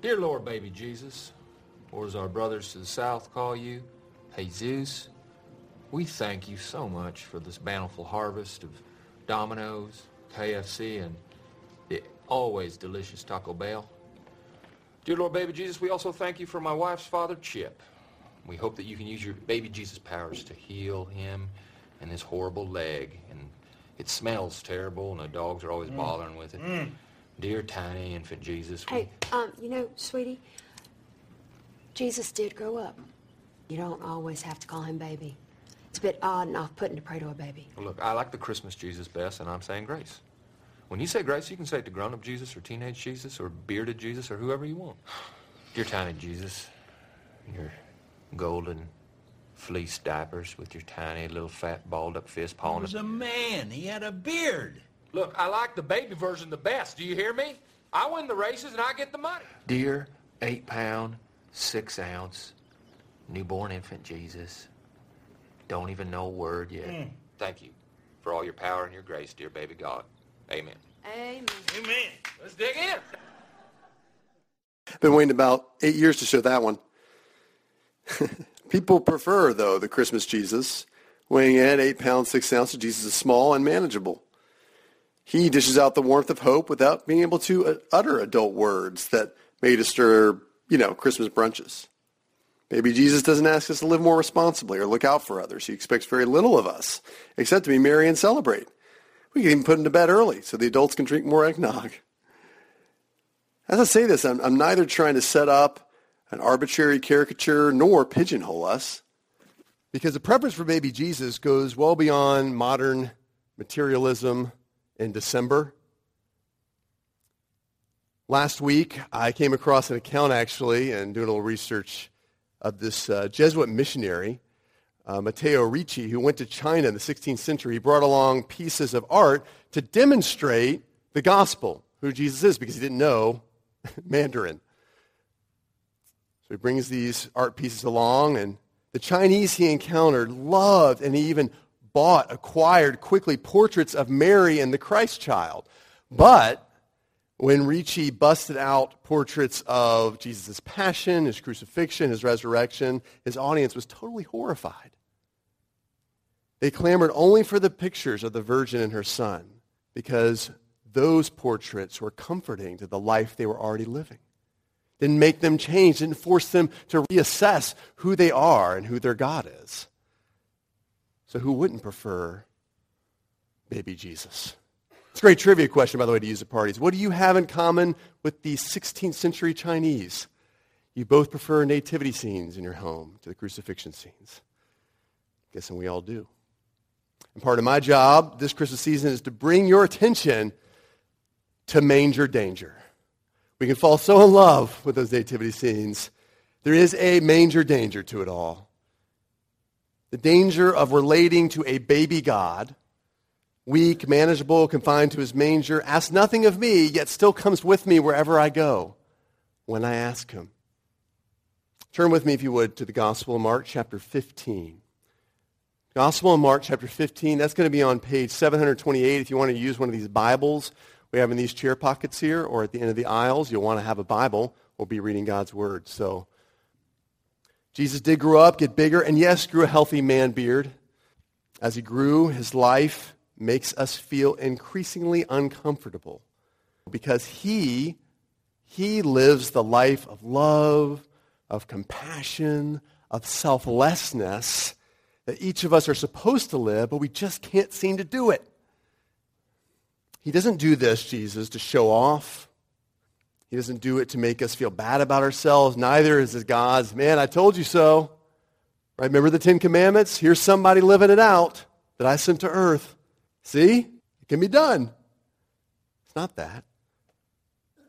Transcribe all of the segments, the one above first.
Dear Lord, baby Jesus, or as our brothers to the south call you, Jesus, we thank you so much for this bountiful harvest of Domino's, KFC, and the always delicious Taco Bell. Dear Lord, baby Jesus, we also thank you for my wife's father, Chip. We hope that you can use your baby Jesus powers to heal him and his horrible leg. And it smells terrible, and the dogs are always mm. bothering with it. Mm. Dear tiny infant Jesus, we... Hey, um, you know, sweetie, Jesus did grow up. You don't always have to call him baby. It's a bit odd and off-putting to pray to a baby. Well, look, I like the Christmas Jesus best, and I'm saying grace. When you say grace, you can say it to grown-up Jesus or teenage Jesus or bearded Jesus or whoever you want. Dear tiny Jesus, your golden fleece diapers with your tiny little fat balled-up fist pawing. He pawing was a man. He had a beard. Look, I like the baby version the best. Do you hear me? I win the races and I get the money. Dear eight pound, six ounce, newborn infant Jesus, don't even know a word yet. Mm. Thank you for all your power and your grace, dear baby God. Amen. Amen. Amen. Let's dig in. Been waiting about eight years to show that one. People prefer, though, the Christmas Jesus. Weighing in, eight pounds, six ounces, Jesus is small and manageable. He dishes out the warmth of hope without being able to uh, utter adult words that may disturb, you know, Christmas brunches. Maybe Jesus doesn't ask us to live more responsibly or look out for others. He expects very little of us, except to be merry and celebrate. We can even put him to bed early so the adults can drink more eggnog. As I say this, I'm, I'm neither trying to set up an arbitrary caricature nor pigeonhole us. Because the preference for baby Jesus goes well beyond modern materialism in December. Last week, I came across an account actually and doing a little research of this uh, Jesuit missionary, uh, Matteo Ricci, who went to China in the 16th century. He brought along pieces of art to demonstrate the gospel, who Jesus is, because he didn't know Mandarin. So he brings these art pieces along, and the Chinese he encountered loved, and he even bought, acquired quickly portraits of Mary and the Christ child. But when Ricci busted out portraits of Jesus' passion, his crucifixion, his resurrection, his audience was totally horrified. They clamored only for the pictures of the Virgin and her son because those portraits were comforting to the life they were already living. Didn't make them change, didn't force them to reassess who they are and who their God is. So who wouldn't prefer baby Jesus? It's a great trivia question, by the way, to use at parties. What do you have in common with the 16th century Chinese? You both prefer nativity scenes in your home to the crucifixion scenes. I'm Guessing we all do. And part of my job this Christmas season is to bring your attention to manger danger. We can fall so in love with those nativity scenes. There is a manger danger to it all. The danger of relating to a baby God, weak, manageable, confined to his manger, asks nothing of me, yet still comes with me wherever I go when I ask him. Turn with me, if you would, to the Gospel of Mark, chapter 15. Gospel of Mark, chapter 15. That's going to be on page 728 if you want to use one of these Bibles we have in these chair pockets here or at the end of the aisles. You'll want to have a Bible. We'll be reading God's Word. So, Jesus did grow up, get bigger, and yes, grew a healthy man beard. As he grew, his life makes us feel increasingly uncomfortable because he, he lives the life of love, of compassion, of selflessness that each of us are supposed to live, but we just can't seem to do it. He doesn't do this, Jesus, to show off. He doesn't do it to make us feel bad about ourselves. Neither is it God's, man, I told you so. Right? Remember the Ten Commandments? Here's somebody living it out that I sent to earth. See? It can be done. It's not that.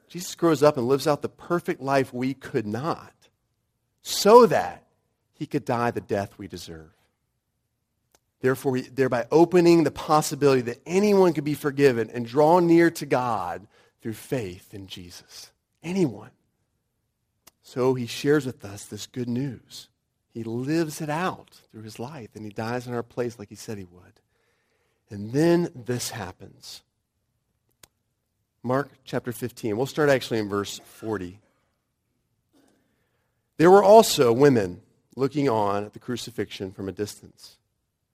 Jesus grows up and lives out the perfect life we could not so that he could die the death we deserve. Therefore, thereby opening the possibility that anyone could be forgiven and draw near to God through faith in Jesus. Anyone. So he shares with us this good news. He lives it out through his life, and he dies in our place like he said he would. And then this happens. Mark chapter 15. We'll start actually in verse 40. There were also women looking on at the crucifixion from a distance,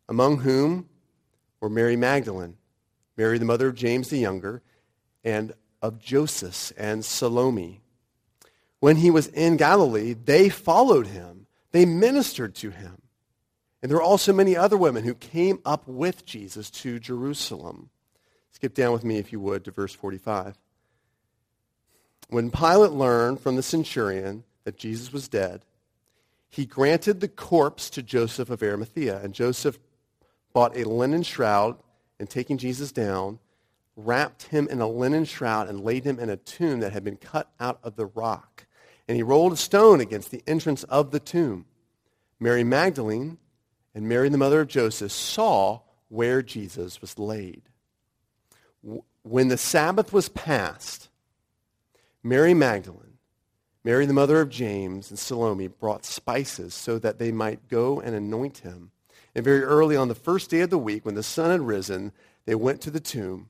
among whom were Mary Magdalene, Mary the mother of James the younger, and of Joseph and Salome. When he was in Galilee, they followed him. They ministered to him. And there were also many other women who came up with Jesus to Jerusalem. Skip down with me, if you would, to verse 45. When Pilate learned from the centurion that Jesus was dead, he granted the corpse to Joseph of Arimathea. And Joseph bought a linen shroud and taking Jesus down, wrapped him in a linen shroud and laid him in a tomb that had been cut out of the rock. And he rolled a stone against the entrance of the tomb. Mary Magdalene and Mary, the mother of Joseph, saw where Jesus was laid. When the Sabbath was past, Mary Magdalene, Mary, the mother of James, and Salome brought spices so that they might go and anoint him. And very early on the first day of the week, when the sun had risen, they went to the tomb.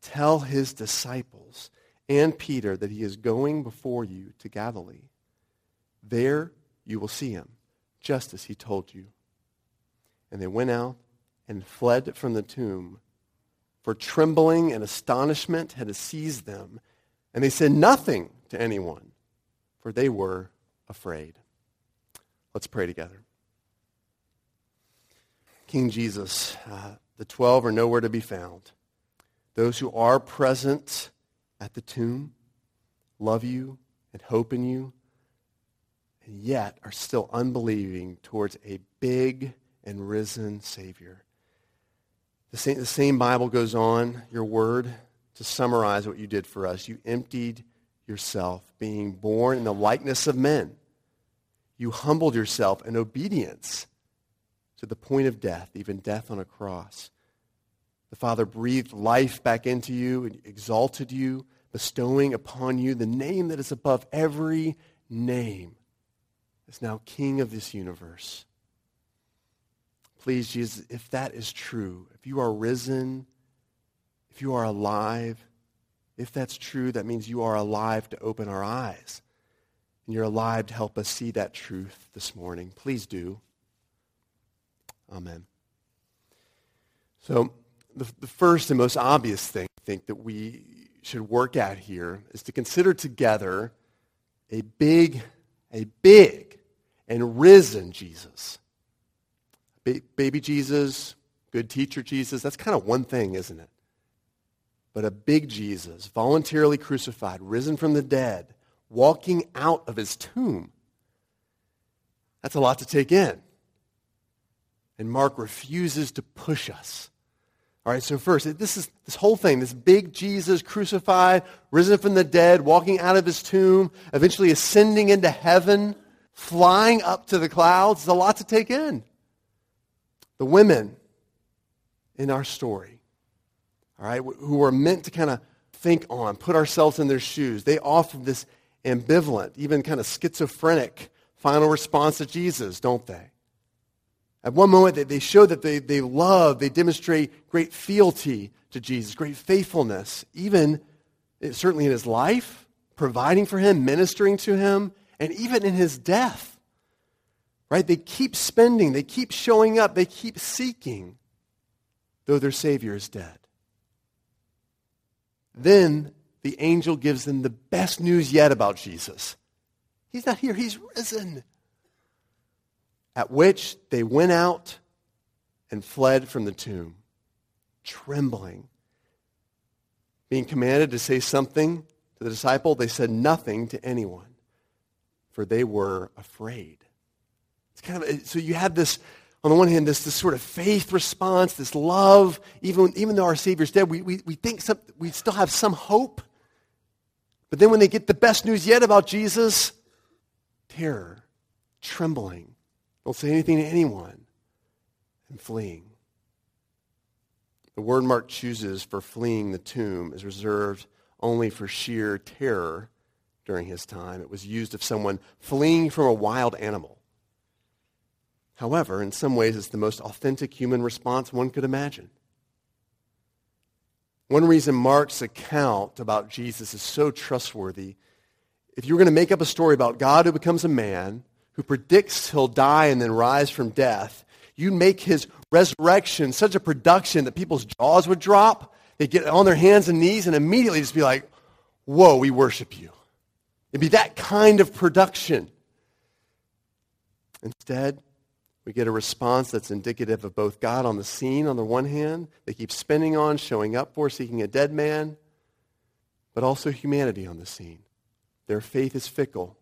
tell his disciples and Peter that he is going before you to Galilee. There you will see him, just as he told you. And they went out and fled from the tomb, for trembling and astonishment had seized them. And they said nothing to anyone, for they were afraid. Let's pray together. King Jesus, uh, the 12 are nowhere to be found. Those who are present at the tomb love you and hope in you, and yet are still unbelieving towards a big and risen Savior. The same, the same Bible goes on, your word, to summarize what you did for us. You emptied yourself, being born in the likeness of men. You humbled yourself in obedience to the point of death, even death on a cross. The Father breathed life back into you and exalted you, bestowing upon you the name that is above every name, is now King of this universe. Please, Jesus, if that is true, if you are risen, if you are alive, if that's true, that means you are alive to open our eyes. And you're alive to help us see that truth this morning. Please do. Amen. So, the, the first and most obvious thing I think that we should work at here is to consider together a big, a big and risen Jesus. Ba- baby Jesus, good teacher Jesus, that's kind of one thing, isn't it? But a big Jesus, voluntarily crucified, risen from the dead, walking out of his tomb. That's a lot to take in. And Mark refuses to push us. All right, so first, this is this whole thing, this big Jesus crucified, risen from the dead, walking out of his tomb, eventually ascending into heaven, flying up to the clouds, is a lot to take in. The women in our story, all right, who are meant to kind of think on, put ourselves in their shoes, they offer this ambivalent, even kind of schizophrenic final response to Jesus, don't they? At one moment, they, they show that they, they love, they demonstrate great fealty to Jesus, great faithfulness, even eh, certainly in his life, providing for him, ministering to him, and even in his death. Right? They keep spending, they keep showing up, they keep seeking, though their Savior is dead. Then the angel gives them the best news yet about Jesus. He's not here, he's risen. At which they went out and fled from the tomb, trembling. Being commanded to say something to the disciple, they said nothing to anyone, for they were afraid. It's kind of, so you have this, on the one hand, this, this sort of faith response, this love. Even, even though our Savior's dead, we, we, we think some, we still have some hope. But then when they get the best news yet about Jesus, terror, trembling, Don't say anything to anyone. And fleeing. The word Mark chooses for fleeing the tomb is reserved only for sheer terror during his time. It was used of someone fleeing from a wild animal. However, in some ways, it's the most authentic human response one could imagine. One reason Mark's account about Jesus is so trustworthy, if you were going to make up a story about God who becomes a man, who predicts he'll die and then rise from death, you'd make his resurrection such a production that people's jaws would drop. They'd get on their hands and knees and immediately just be like, whoa, we worship you. It'd be that kind of production. Instead, we get a response that's indicative of both God on the scene on the one hand, they keep spinning on, showing up for, seeking a dead man, but also humanity on the scene. Their faith is fickle,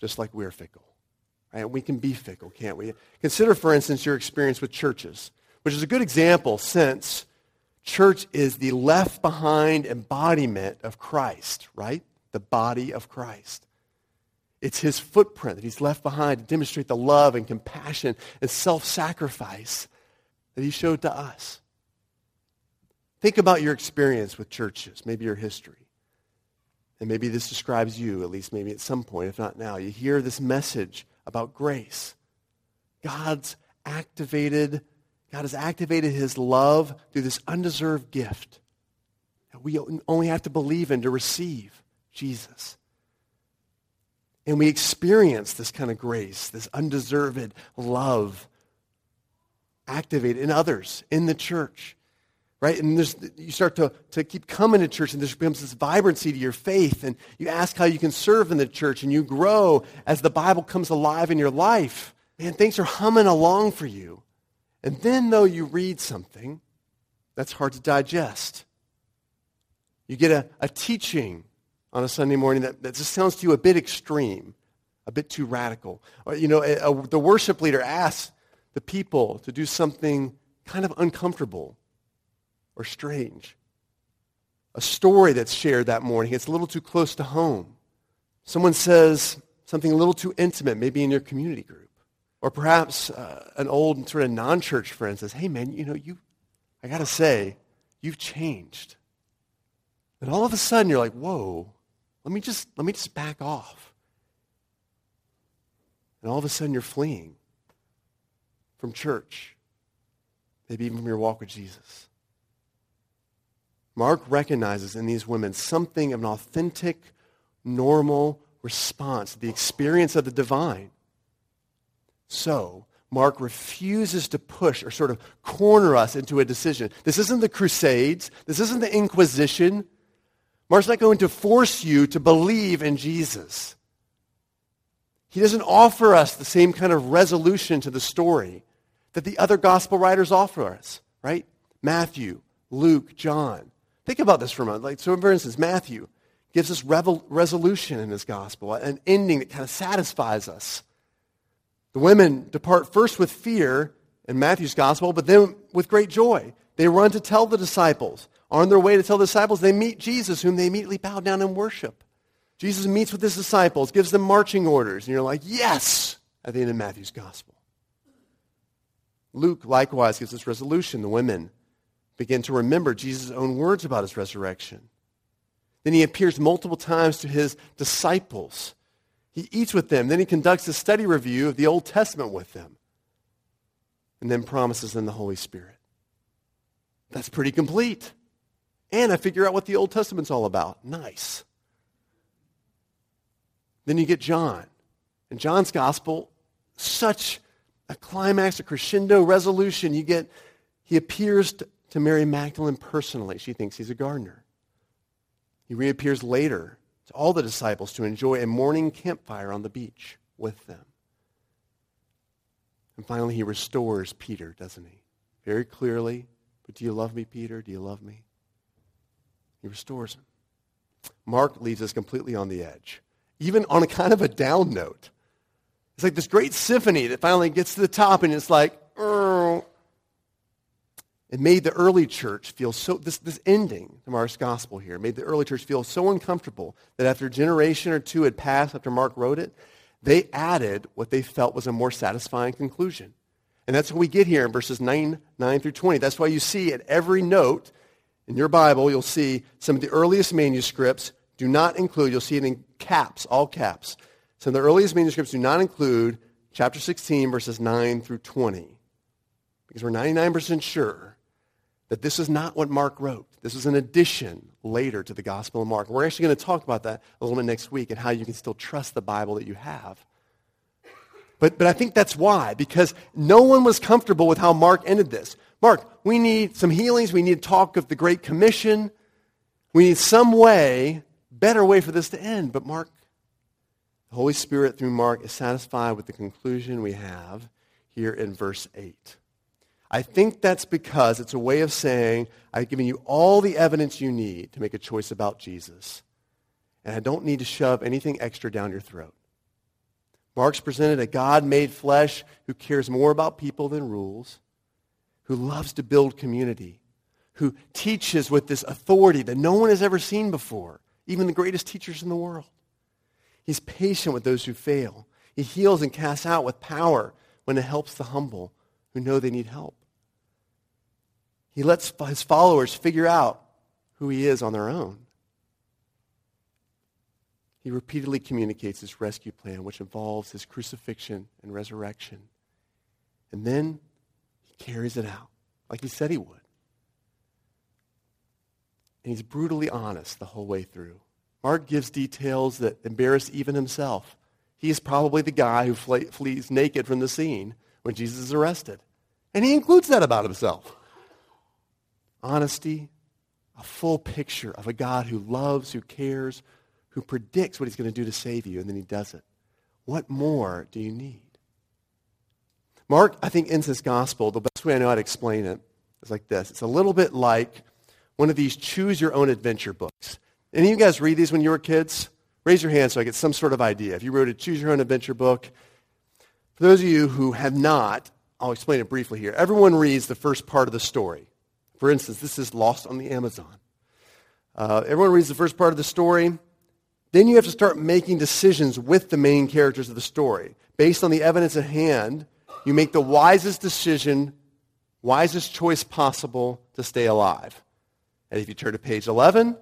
just like we're fickle. Right? We can be fickle, can't we? Consider, for instance, your experience with churches, which is a good example since church is the left behind embodiment of Christ, right? The body of Christ. It's his footprint that he's left behind to demonstrate the love and compassion and self sacrifice that he showed to us. Think about your experience with churches, maybe your history. And maybe this describes you, at least maybe at some point, if not now. You hear this message about grace. God's activated, God has activated his love through this undeserved gift that we only have to believe in to receive Jesus. And we experience this kind of grace, this undeserved love activated in others, in the church. Right? And you start to, to keep coming to church, and there becomes this vibrancy to your faith, and you ask how you can serve in the church, and you grow as the Bible comes alive in your life. And things are humming along for you. And then, though, you read something that's hard to digest. You get a, a teaching on a Sunday morning that, that just sounds to you a bit extreme, a bit too radical. Or, you know, a, a, the worship leader asks the people to do something kind of uncomfortable or strange. A story that's shared that morning, it's a little too close to home. Someone says something a little too intimate, maybe in your community group. Or perhaps uh, an old sort of non-church friend says, hey man, you know, you, I got to say, you've changed. And all of a sudden you're like, whoa, let me just, let me just back off. And all of a sudden you're fleeing from church, maybe even from your walk with Jesus. Mark recognizes in these women something of an authentic, normal response, the experience of the divine. So, Mark refuses to push or sort of corner us into a decision. This isn't the Crusades. This isn't the Inquisition. Mark's not going to force you to believe in Jesus. He doesn't offer us the same kind of resolution to the story that the other gospel writers offer us, right? Matthew, Luke, John. Think about this for a moment. Like, so, for instance, Matthew gives us revel- resolution in his gospel, an ending that kind of satisfies us. The women depart first with fear in Matthew's gospel, but then with great joy. They run to tell the disciples. On their way to tell the disciples, they meet Jesus, whom they immediately bow down and worship. Jesus meets with his disciples, gives them marching orders, and you're like, yes, at the end of Matthew's gospel. Luke likewise gives us resolution. The women begin to remember Jesus' own words about his resurrection. Then he appears multiple times to his disciples. He eats with them. Then he conducts a study review of the Old Testament with them. And then promises them the Holy Spirit. That's pretty complete. And I figure out what the Old Testament's all about. Nice. Then you get John. And John's gospel, such a climax, a crescendo resolution. You get, he appears to, to Mary Magdalene personally. She thinks he's a gardener. He reappears later to all the disciples to enjoy a morning campfire on the beach with them. And finally, he restores Peter, doesn't he? Very clearly. But do you love me, Peter? Do you love me? He restores him. Mark leaves us completely on the edge, even on a kind of a down note. It's like this great symphony that finally gets to the top, and it's like. It made the early church feel so, this, this ending to Mark's gospel here made the early church feel so uncomfortable that after a generation or two had passed after Mark wrote it, They added what they felt was a more satisfying conclusion. And that's what we get here in verses 9, 9 through 20. That's why you see at every note in your Bible, you'll see some of the earliest manuscripts do not include, you'll see it in caps, all caps. Some of the earliest manuscripts do not include chapter 16, verses 9 through 20. Because we're 99% sure that this is not what Mark wrote. This is an addition later to the Gospel of Mark. We're actually going to talk about that a little bit next week and how you can still trust the Bible that you have. But, but I think that's why, because no one was comfortable with how Mark ended this. Mark, we need some healings. We need to talk of the Great Commission. We need some way, better way for this to end. But Mark the Holy Spirit, through Mark, is satisfied with the conclusion we have here in verse 8. I think that's because it's a way of saying, I've given you all the evidence you need to make a choice about Jesus. And I don't need to shove anything extra down your throat. Mark's presented a God made flesh who cares more about people than rules, who loves to build community, who teaches with this authority that no one has ever seen before, even the greatest teachers in the world. He's patient with those who fail. He heals and casts out with power when it helps the humble who know they need help. He lets his followers figure out who he is on their own. He repeatedly communicates his rescue plan, which involves his crucifixion and resurrection. And then he carries it out, like he said he would. And he's brutally honest the whole way through. Mark gives details that embarrass even himself. He is probably the guy who flees naked from the scene when Jesus is arrested. And he includes that about himself. Honesty, a full picture of a God who loves, who cares, who predicts what he's going to do to save you, and then he does it. What more do you need? Mark, I think, ends this gospel. The best way I know how to explain it is like this. It's a little bit like one of these choose your own adventure books. Any of you guys read these when you were kids? Raise your hand so I get some sort of idea. If you wrote a choose your own adventure book, for those of you who have not, I'll explain it briefly here. Everyone reads the first part of the story. For instance, this is Lost on the Amazon. Uh, everyone reads the first part of the story. Then you have to start making decisions with the main characters of the story. Based on the evidence at hand, you make the wisest decision, wisest choice possible to stay alive. And if you turn to page 11,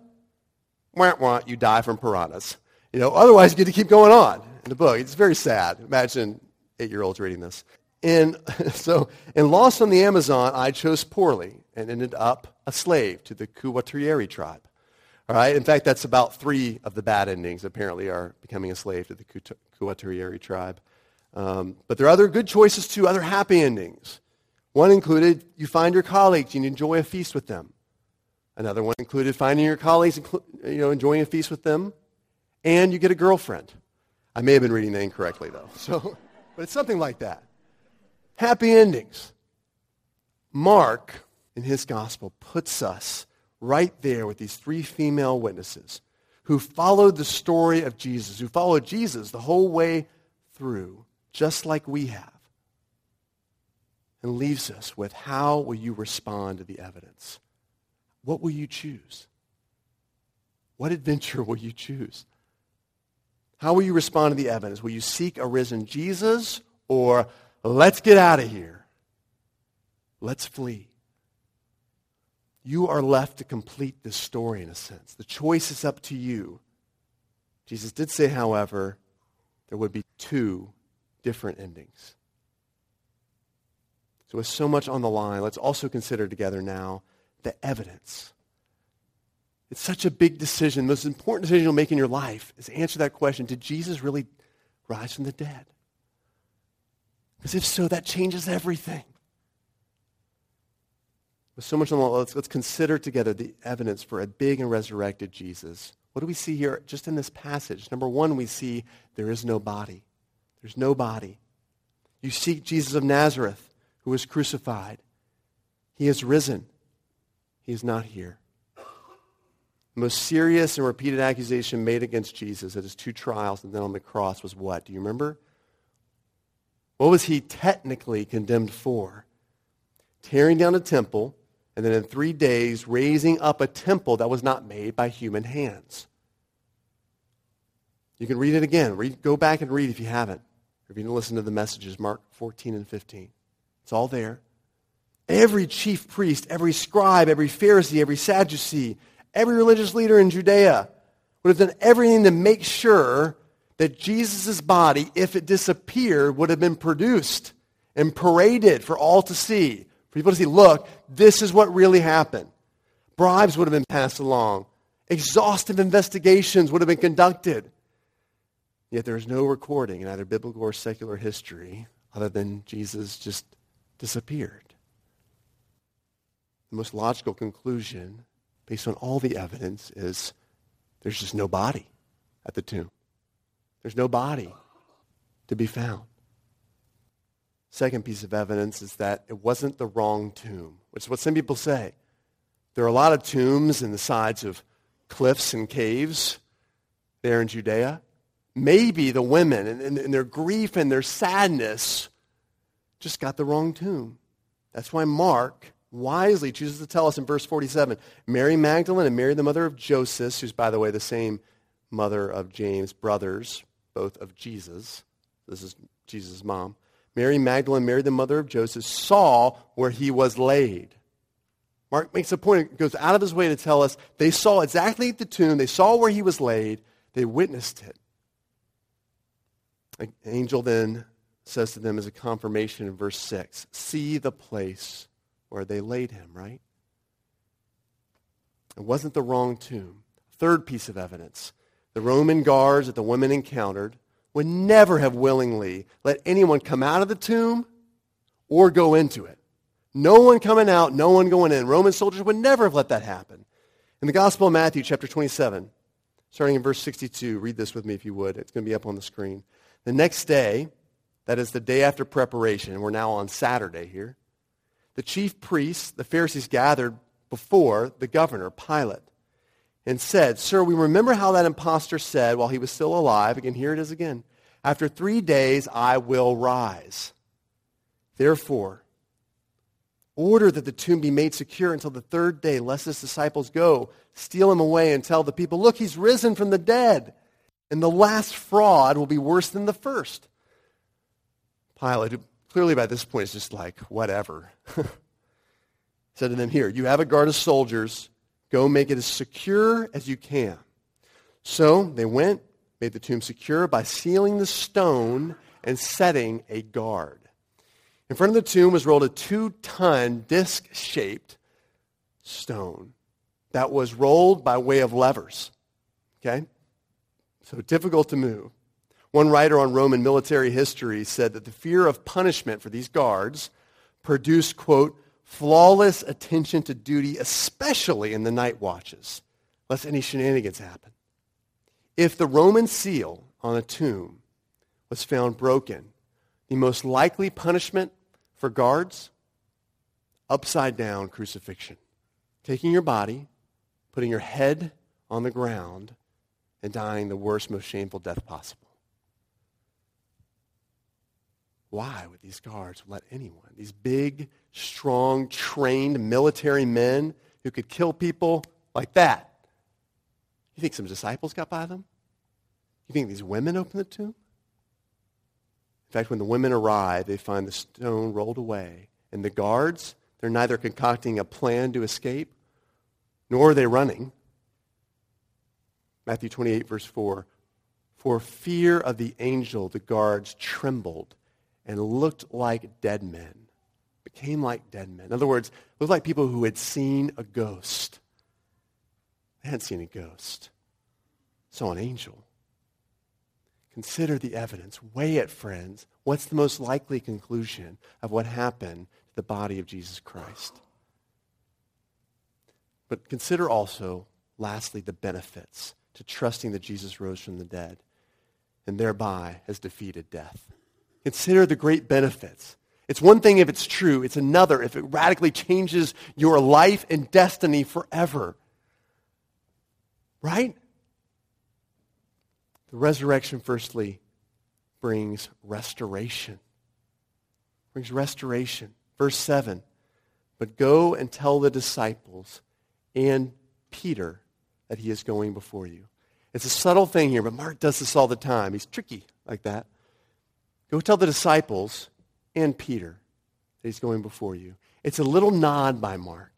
wah, wah, you die from piranhas. You know, otherwise you get to keep going on in the book. It's very sad. Imagine eight-year-olds reading this. And so in Lost on the Amazon, I chose poorly and ended up a slave to the Kuwaturieri tribe. All right? In fact, that's about three of the bad endings, apparently, are becoming a slave to the Kuwaturieri tribe. Um, but there are other good choices too, other happy endings. One included you find your colleagues and you enjoy a feast with them. Another one included finding your colleagues, you know, enjoying a feast with them, and you get a girlfriend. I may have been reading that incorrectly, though. So, but it's something like that. Happy endings. Mark, in his gospel, puts us right there with these three female witnesses who followed the story of Jesus, who followed Jesus the whole way through, just like we have, and leaves us with how will you respond to the evidence? What will you choose? What adventure will you choose? How will you respond to the evidence? Will you seek a risen Jesus or let's get out of here? Let's flee. You are left to complete this story in a sense. The choice is up to you. Jesus did say, however, there would be two different endings. So, with so much on the line, let's also consider together now the evidence. It's such a big decision. The most important decision you'll make in your life is answer that question Did Jesus really rise from the dead? Because if so, that changes everything. With so much on the let's, let's consider together the evidence for a big and resurrected Jesus. What do we see here just in this passage? Number one, we see there is no body. There's no body. You seek Jesus of Nazareth, who was crucified. He is risen. He is not here. The most serious and repeated accusation made against Jesus at his two trials and then on the cross was what? Do you remember? What was he technically condemned for? Tearing down a temple and then in three days raising up a temple that was not made by human hands. You can read it again. Read, go back and read if you haven't. If you didn't listen to the messages, Mark 14 and 15. It's all there. Every chief priest, every scribe, every Pharisee, every Sadducee, every religious leader in Judea would have done everything to make sure that Jesus' body, if it disappeared, would have been produced and paraded for all to see. For people to see, look, this is what really happened. Bribes would have been passed along. Exhaustive investigations would have been conducted. Yet there is no recording in either biblical or secular history other than Jesus just disappeared. The most logical conclusion, based on all the evidence, is there's just no body at the tomb. There's no body to be found. Second piece of evidence is that it wasn't the wrong tomb, which is what some people say. There are a lot of tombs in the sides of cliffs and caves there in Judea. Maybe the women, and, in, their grief and their sadness, just got the wrong tomb. That's why Mark wisely chooses to tell us in verse 47 Mary Magdalene and Mary, the mother of Joseph, who's, by the way, the same mother of James, brothers, both of Jesus. This is Jesus' mom. Mary Magdalene, Mary, the mother of Joseph, saw where he was laid. Mark makes a point, goes out of his way to tell us they saw exactly the tomb, they saw where he was laid, they witnessed it. An angel then says to them as a confirmation in verse 6 See the place where they laid him, right? It wasn't the wrong tomb. Third piece of evidence the Roman guards that the women encountered would never have willingly let anyone come out of the tomb or go into it. No one coming out, no one going in. Roman soldiers would never have let that happen. In the Gospel of Matthew, chapter 27, starting in verse 62, read this with me if you would. It's going to be up on the screen. The next day, that is the day after preparation, we're now on Saturday here, the chief priests, the Pharisees, gathered before the governor, Pilate, and said, Sir, we remember how that impostor said while he was still alive, again, here it is again, after three days I will rise. Therefore, order that the tomb be made secure until the third day, lest his disciples go, steal him away, and tell the people, Look, he's risen from the dead. And the last fraud will be worse than the first. Pilate, who clearly by this point is just like, whatever, said to them, Here, you have a guard of soldiers. Go make it as secure as you can. So they went, made the tomb secure by sealing the stone and setting a guard. In front of the tomb was rolled a two ton disc shaped stone that was rolled by way of levers. Okay? so difficult to move. One writer on Roman military history said that the fear of punishment for these guards produced, quote, flawless attention to duty, especially in the night watches, lest any shenanigans happen. If the Roman seal on a tomb was found broken, the most likely punishment for guards, upside down crucifixion. Taking your body, putting your head on the ground, and dying the worst, most shameful death possible. Why would these guards let anyone, these big, strong, trained military men who could kill people like that? You think some disciples got by them? You think these women opened the tomb? In fact, when the women arrive, they find the stone rolled away. And the guards, they're neither concocting a plan to escape, nor are they running. Matthew 28, verse 4. For fear of the angel, the guards trembled and looked like dead men, became like dead men. In other words, looked like people who had seen a ghost. They hadn't seen a ghost, saw an angel. Consider the evidence. Weigh it, friends. What's the most likely conclusion of what happened to the body of Jesus Christ? But consider also, lastly, the benefits to trusting that Jesus rose from the dead and thereby has defeated death. Consider the great benefits. It's one thing if it's true, it's another if it radically changes your life and destiny forever. Right? The resurrection, firstly, brings restoration. Brings restoration. Verse 7 But go and tell the disciples and Peter that he is going before you. It's a subtle thing here, but Mark does this all the time. He's tricky like that. Go tell the disciples and Peter that he's going before you. It's a little nod by Mark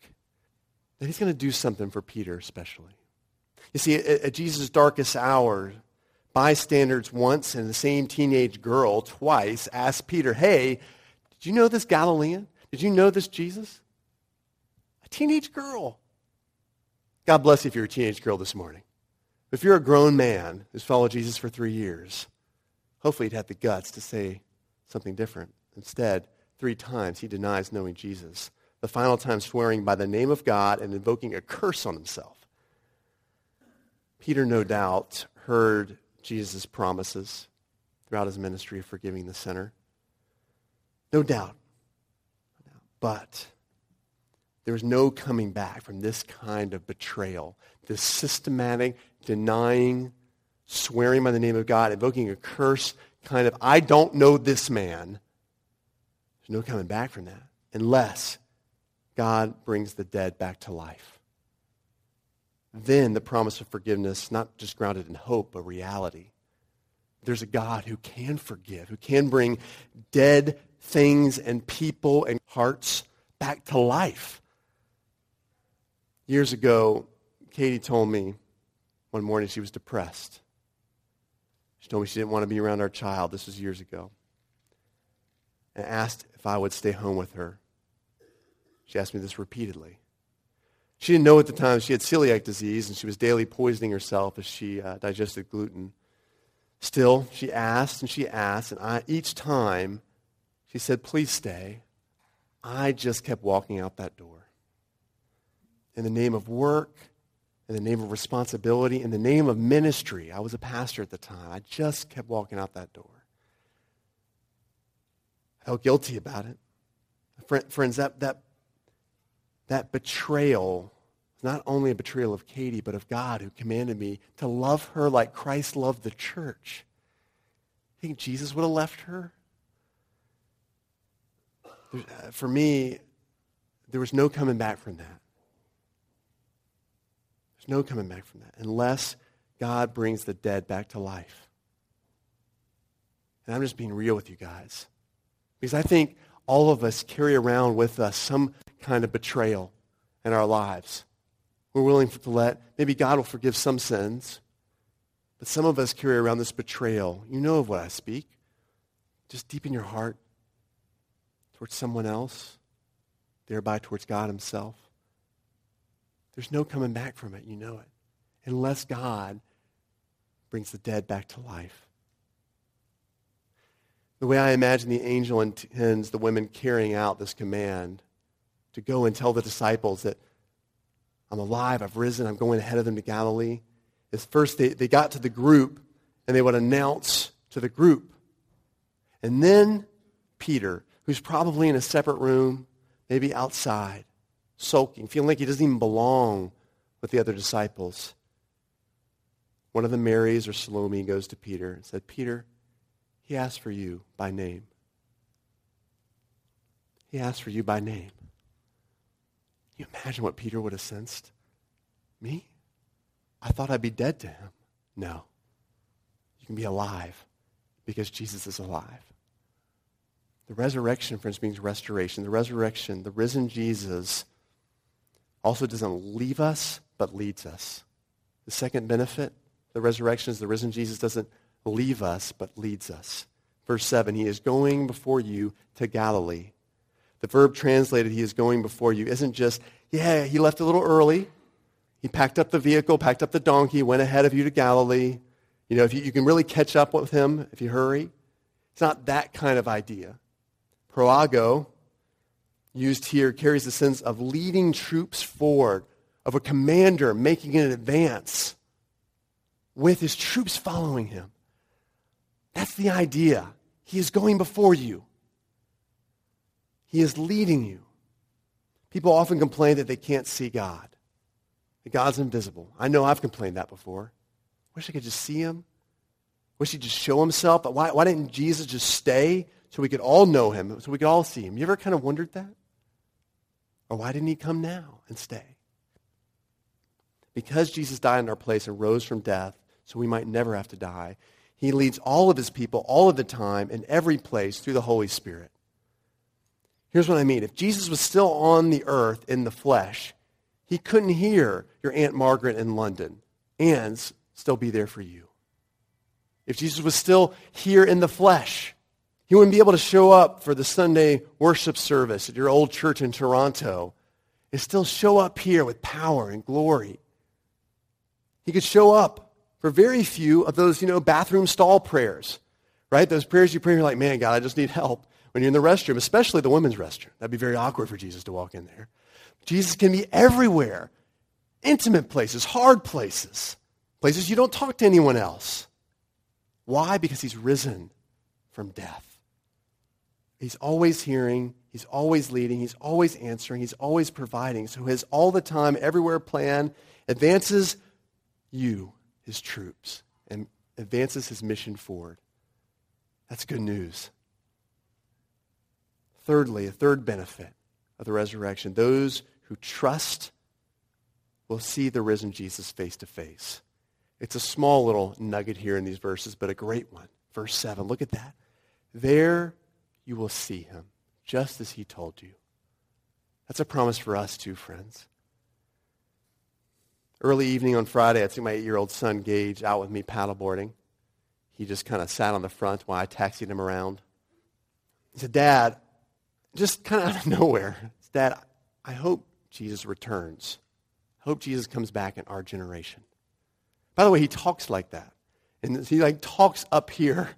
that he's going to do something for Peter especially. You see, at, Jesus' darkest hour, bystanders once and the same teenage girl twice asked Peter, hey, did you know this Galilean? Did you know this Jesus? A teenage girl. God bless you if you're a teenage girl this morning. If you're a grown man who's followed Jesus for three years, hopefully he'd have the guts to say something different. Instead, three times he denies knowing Jesus, the final time swearing by the name of God and invoking a curse on himself. Peter, no doubt, heard Jesus' promises throughout his ministry of forgiving the sinner. No doubt. But there was no coming back from this kind of betrayal, this systematic denying, swearing by the name of God, invoking a curse, kind of, I don't know this man. There's no coming back from that unless God brings the dead back to life. Then the promise of forgiveness, not just grounded in hope, but reality. There's a God who can forgive, who can bring dead things and people and hearts back to life. Years ago, Katie told me one morning she was depressed. She told me she didn't want to be around our child. This was years ago. And asked if I would stay home with her. She asked me this repeatedly. She didn't know at the time she had celiac disease and she was daily poisoning herself as she uh, digested gluten. Still, she asked and she asked, and I, each time she said, Please stay. I just kept walking out that door. In the name of work, in the name of responsibility, in the name of ministry, I was a pastor at the time. I just kept walking out that door. I felt guilty about it. Friends, that, that that betrayal is not only a betrayal of Katie, but of God who commanded me to love her like Christ loved the church. You think Jesus would have left her? Uh, for me, there was no coming back from that. There's no coming back from that unless God brings the dead back to life. And I'm just being real with you guys. Because I think all of us carry around with us some kind of betrayal in our lives. We're willing to let, maybe God will forgive some sins, but some of us carry around this betrayal. You know of what I speak. Just deep in your heart towards someone else, thereby towards God himself. There's no coming back from it. You know it. Unless God brings the dead back to life. The way I imagine the angel intends the women carrying out this command to go and tell the disciples that I'm alive, I've risen, I'm going ahead of them to Galilee, is first they, they got to the group and they would announce to the group. And then Peter, who's probably in a separate room, maybe outside, sulking, feeling like he doesn't even belong with the other disciples. One of the Marys or Salome, goes to Peter and said, Peter, he asked for you by name. He asked for you by name. Can you imagine what Peter would have sensed? Me? I thought I'd be dead to him. No. You can be alive because Jesus is alive. The resurrection, friends, means restoration. The resurrection, the risen Jesus, also doesn't leave us, but leads us. The second benefit, the resurrection is the risen Jesus doesn't leave us, but leads us. Verse 7, he is going before you to Galilee. The verb translated, he is going before you, isn't just, yeah, he left a little early. He packed up the vehicle, packed up the donkey, went ahead of you to Galilee. You know, if you, you can really catch up with him if you hurry. It's not that kind of idea. Proago, used here, carries the sense of leading troops forward, of a commander making an advance with his troops following him. That's the idea. He is going before you. He is leading you. People often complain that they can't see God, that God's invisible. I know I've complained that before. Wish I could just see him. Wish he'd just show himself. But why, why didn't Jesus just stay so we could all know him, so we could all see him? You ever kind of wondered that? Or why didn't he come now and stay? Because Jesus died in our place and rose from death, so we might never have to die. He leads all of his people all of the time in every place through the Holy Spirit. Here's what I mean. If Jesus was still on the earth in the flesh, he couldn't hear your Aunt Margaret in London and still be there for you. If Jesus was still here in the flesh, he wouldn't be able to show up for the Sunday worship service at your old church in Toronto and still show up here with power and glory. He could show up for very few of those, you know, bathroom stall prayers, right? Those prayers you pray, you're like, man, God, I just need help when you're in the restroom, especially the women's restroom. That'd be very awkward for Jesus to walk in there. Jesus can be everywhere intimate places, hard places, places you don't talk to anyone else. Why? Because he's risen from death. He's always hearing, he's always leading, he's always answering, he's always providing. So his all the time, everywhere plan advances you, his troops, and advances his mission forward. That's good news. Thirdly, a third benefit of the resurrection those who trust will see the risen Jesus face to face. It's a small little nugget here in these verses, but a great one. Verse 7, look at that. There you will see him, just as he told you. That's a promise for us too, friends. Early evening on Friday, I took my eight-year-old son, Gage, out with me paddleboarding. He just kind of sat on the front while I taxied him around. He said, Dad, just kind of out of nowhere, Dad, I hope Jesus returns. I hope Jesus comes back in our generation. By the way, he talks like that. And he like talks up here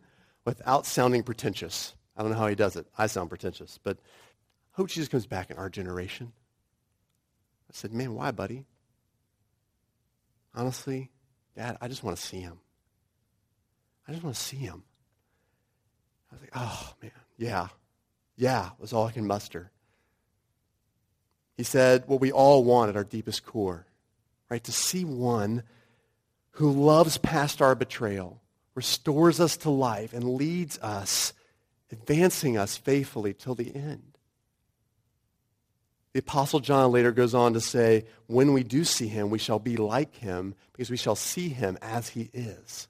without sounding pretentious. I don't know how he does it. I sound pretentious, but I hope Jesus comes back in our generation. I said, man, why, buddy? Honestly, Dad, I just want to see him. I just want to see him. I was like, oh, man, yeah, yeah, was all I can muster. He said what we all want at our deepest core, right? To see one who loves past our betrayal, restores us to life, and leads us, advancing us faithfully till the end. The Apostle John later goes on to say, when we do see him, we shall be like him because we shall see him as he is.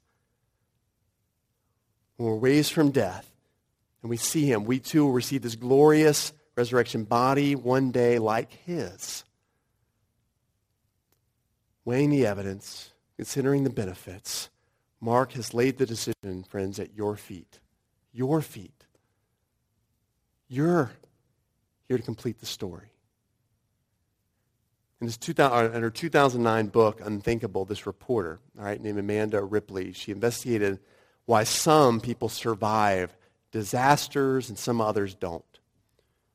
When we're raised from death and we see him, we too will receive this glorious resurrection body one day like his. Weighing the evidence, considering the benefits, Mark has laid the decision, friends, at your feet. Your feet. You're here to complete the story. In, this 2000, uh, in her 2009 book, Unthinkable, this reporter, all right, named Amanda Ripley, she investigated why some people survive disasters and some others don't.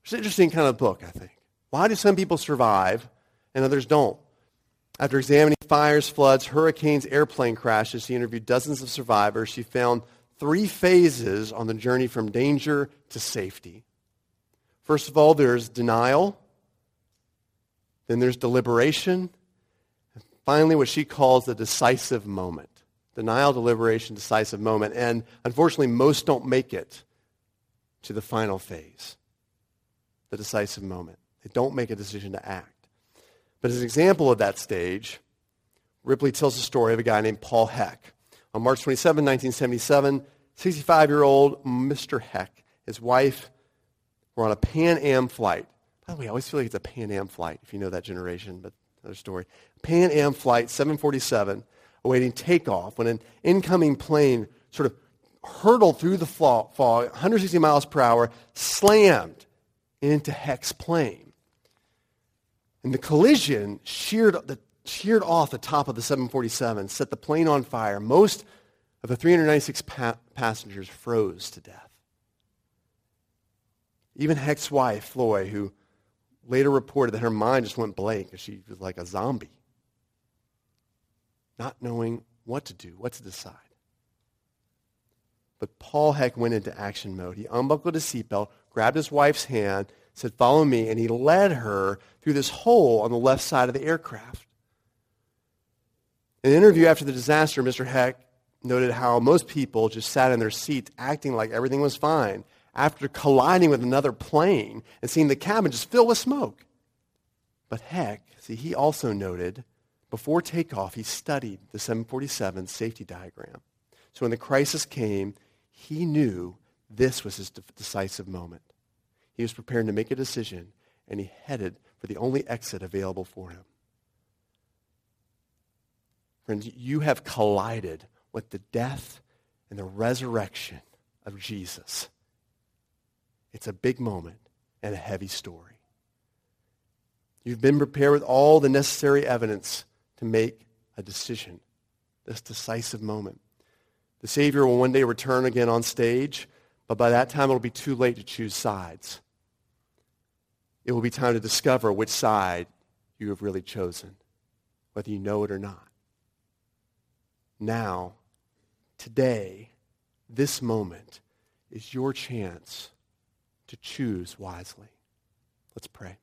It's an interesting kind of book, I think. Why do some people survive and others don't? After examining fires, floods, hurricanes, airplane crashes, she interviewed dozens of survivors. She found three phases on the journey from danger to safety. First of all, there's denial. Then there's deliberation. And finally, what she calls the decisive moment. Denial, deliberation, decisive moment. And unfortunately, most don't make it to the final phase the decisive moment. They don't make a decision to act. But as an example of that stage, Ripley tells the story of a guy named Paul Heck. On March 27, 1977, 65-year-old Mr. Heck, his wife, were on a Pan Am flight. By the way, I always feel like it's a Pan Am flight, if you know that generation, but another story. Pan Am flight 747, awaiting takeoff, when an incoming plane sort of hurtled through the fog, 160 miles per hour, slammed into Heck's plane. And the collision sheared, the, sheared off the top of the 747, set the plane on fire. Most of the 396 pa- passengers froze to death. Even Heck's wife, Floy, who later reported that her mind just went blank because she was like a zombie, not knowing what to do, what to decide. But Paul Heck went into action mode. He unbuckled his seatbelt, grabbed his wife's hand, said, Follow me, and he led her through this hole on the left side of the aircraft. In an interview after the disaster, Mr. Heck noted how most people just sat in their seats acting like everything was fine after colliding with another plane and seeing the cabin just fill with smoke. But Heck, see, he also noted before takeoff, he studied the 747 safety diagram. So when the crisis came, he knew this was his decisive moment. He was preparing to make a decision, and he headed for the only exit available for him. Friends, you have collided with the death and the resurrection of Jesus. It's a big moment and a heavy story. You've been prepared with all the necessary evidence to make a decision, this decisive moment. The Savior will one day return again on stage, but by that time it'll be too late to choose sides. It will be time to discover which side you have really chosen, whether you know it or not. Now, today, this moment is your chance to choose wisely. Let's pray.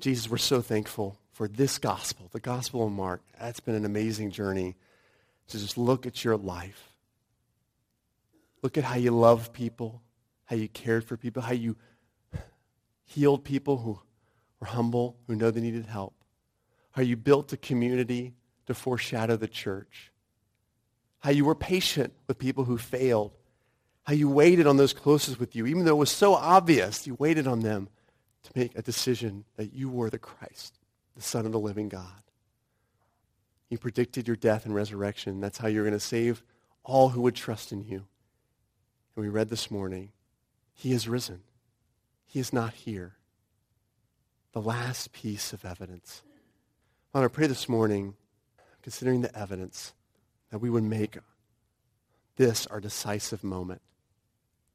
Jesus, we're so thankful for this gospel, the gospel of Mark. That's been an amazing journey to just look at your life. Look at how you love people, how you cared for people, how you healed people who were humble, who know they needed help, how you built a community to foreshadow the church, how you were patient with people who failed, how you waited on those closest with you, even though it was so obvious, you waited on them to make a decision that you were the Christ, the Son of the living God. You predicted your death and resurrection. That's how you're going to save all who would trust in you. And we read this morning, he is risen. He is not here. The last piece of evidence. Father, I pray this morning, considering the evidence, that we would make this our decisive moment.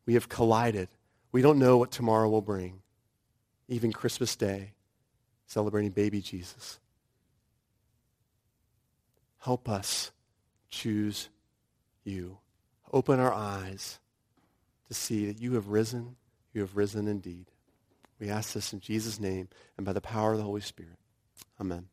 We have collided. We don't know what tomorrow will bring even Christmas Day, celebrating baby Jesus. Help us choose you. Open our eyes to see that you have risen. You have risen indeed. We ask this in Jesus' name and by the power of the Holy Spirit. Amen.